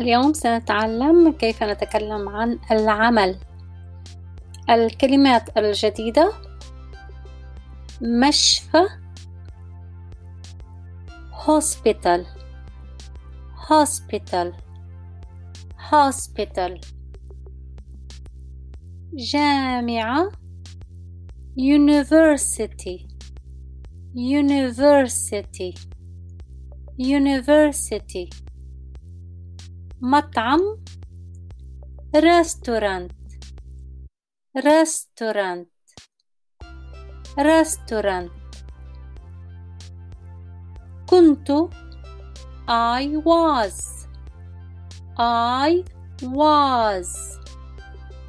اليوم سنتعلم كيف نتكلم عن العمل الكلمات الجديدة مشفى hospital hospital hospital جامعة university university university مطعم restaurant restaurant restaurant كنت I was I was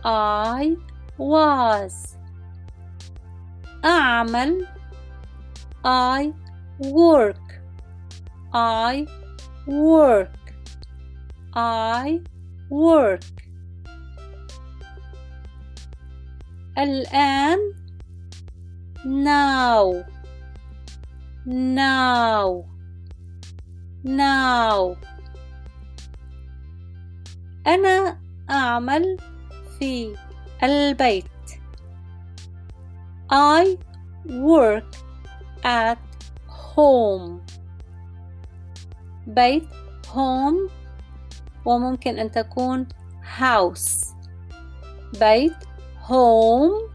I was أعمل I work I work I work الآن now now now أنا أعمل في البيت I work at home بيت home وممكن أن تكون house بيت home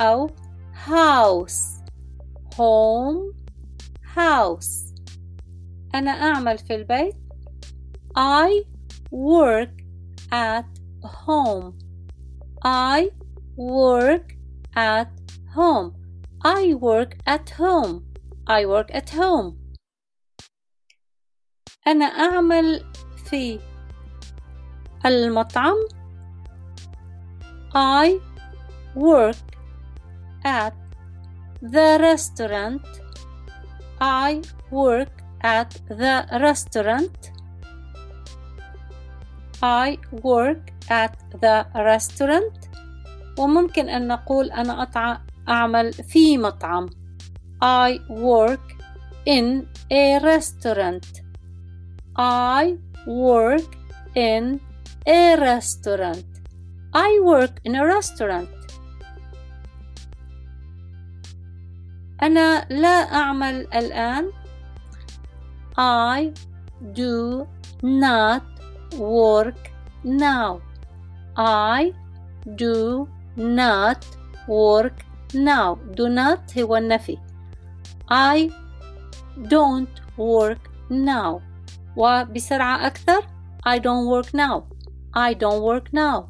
أو house home house أنا أعمل في البيت I work at home I work at home I work at home I work at home أنا أعمل في المطعم I work at the restaurant I work at the restaurant I work at the restaurant وممكن أن نقول أنا أطع أعمل في مطعم I work in a restaurant I work in a restaurant I work in a restaurant أنا لا أعمل الآن I do not work now I do not work now do not هو النفي I don't work now وبسرعة أكثر I don't work now I don't work now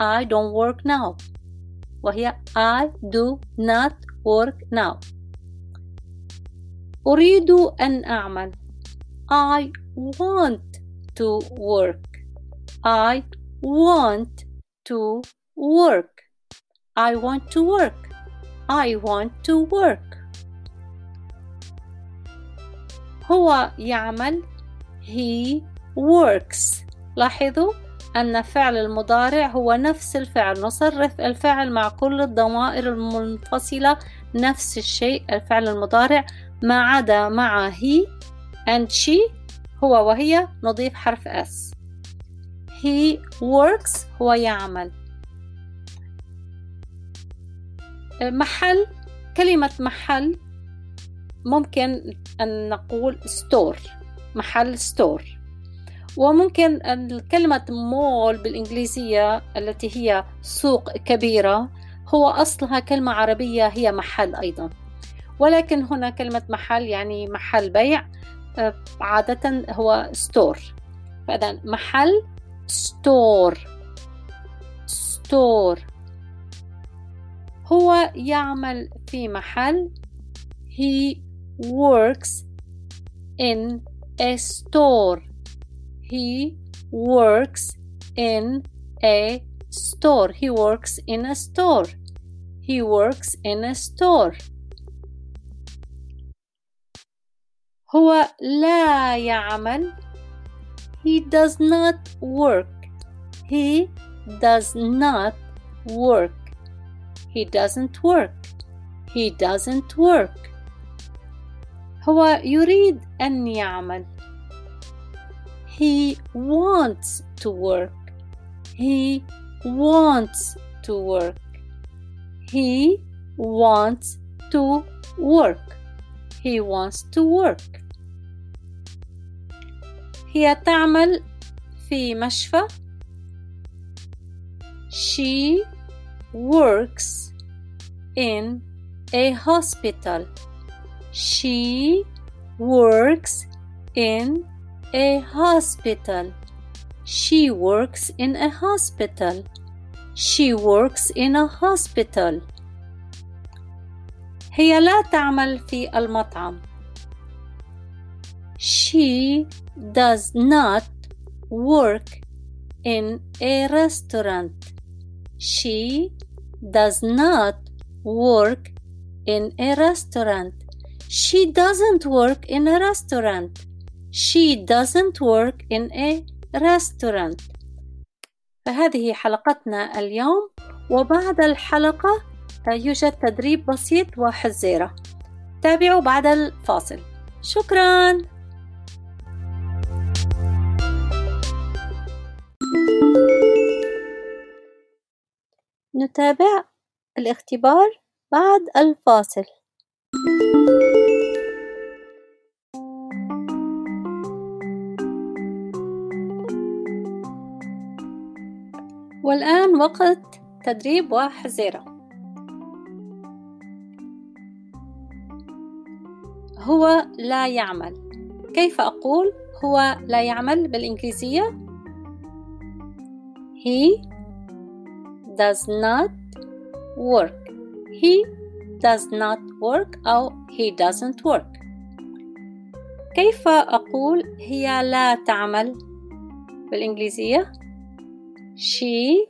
I don't work now وهي I do not work now أريد أن أعمل I want to work I want to work I want to work I want to work هو يعمل he works لاحظوا أن فعل المضارع هو نفس الفعل نصرف الفعل مع كل الضمائر المنفصلة نفس الشيء الفعل المضارع ما عدا مع he and she هو وهي نضيف حرف s. He works هو يعمل. محل كلمة محل ممكن أن نقول ستور محل ستور وممكن كلمة مول بالإنجليزية التي هي سوق كبيرة هو أصلها كلمة عربية هي محل أيضا. ولكن هنا كلمة محل يعني محل بيع عادة هو ستور فإذا محل ستور ستور هو يعمل في محل. He works in a store. he works in a store he works in a store he works in a store هو لا يعمل he does not work he does not work he doesn't work he doesn't work هو يريد أن يعمل he wants to work he wants to work he wants to work he wants to work هي تعمل في مشفى she works in a hospital she works in a hospital she works in a hospital she works in a hospital هي لا تعمل في المطعم she does not work in a restaurant she does not work in a restaurant she doesn't work in a restaurant She doesn't work in a restaurant. فهذه حلقتنا اليوم وبعد الحلقة يوجد تدريب بسيط وحزيرة. تابعوا بعد الفاصل. شكراً. نتابع الاختبار بعد الفاصل. والآن وقت تدريب وحزيرة هو لا يعمل كيف أقول هو لا يعمل بالإنجليزية؟ He does not work. He does not work أو he doesn't work. كيف أقول هي لا تعمل بالإنجليزية؟ She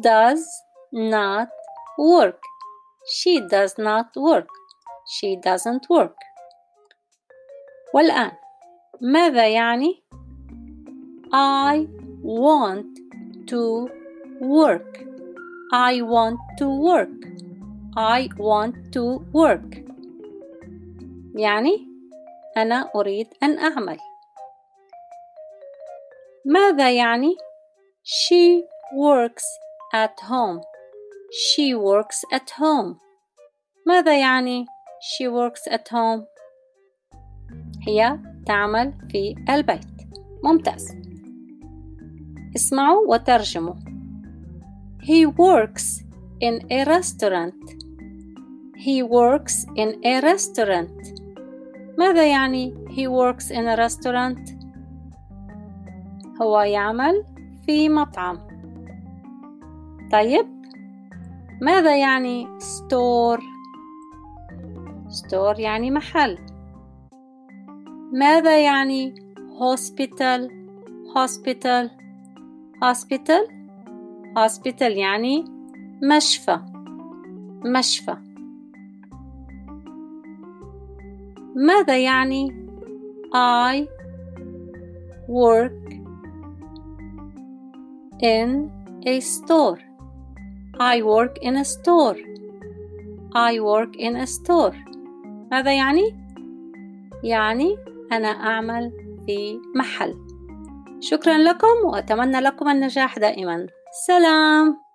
does not work. She does not work. She doesn't work. والآن ماذا يعني I want to work I want to work I want to work يعني أنا أريد أن أعمل ماذا يعني She works at home She works at home ماذا يعني She works at home هي تعمل في البيت ممتاز اسمعوا وترجموا He works in a restaurant He works in a restaurant ماذا يعني he works in a restaurant هو يعمل في مطعم. طيب ماذا يعني store store يعني محل. ماذا يعني hospital hospital. hospital hospital يعني مشفى. مشفى. ماذا يعني I work in a store. I work in a store. I work in a store. ماذا يعني؟ يعني أنا أعمل في محل. شكرا لكم وأتمنى لكم النجاح دائما. سلام!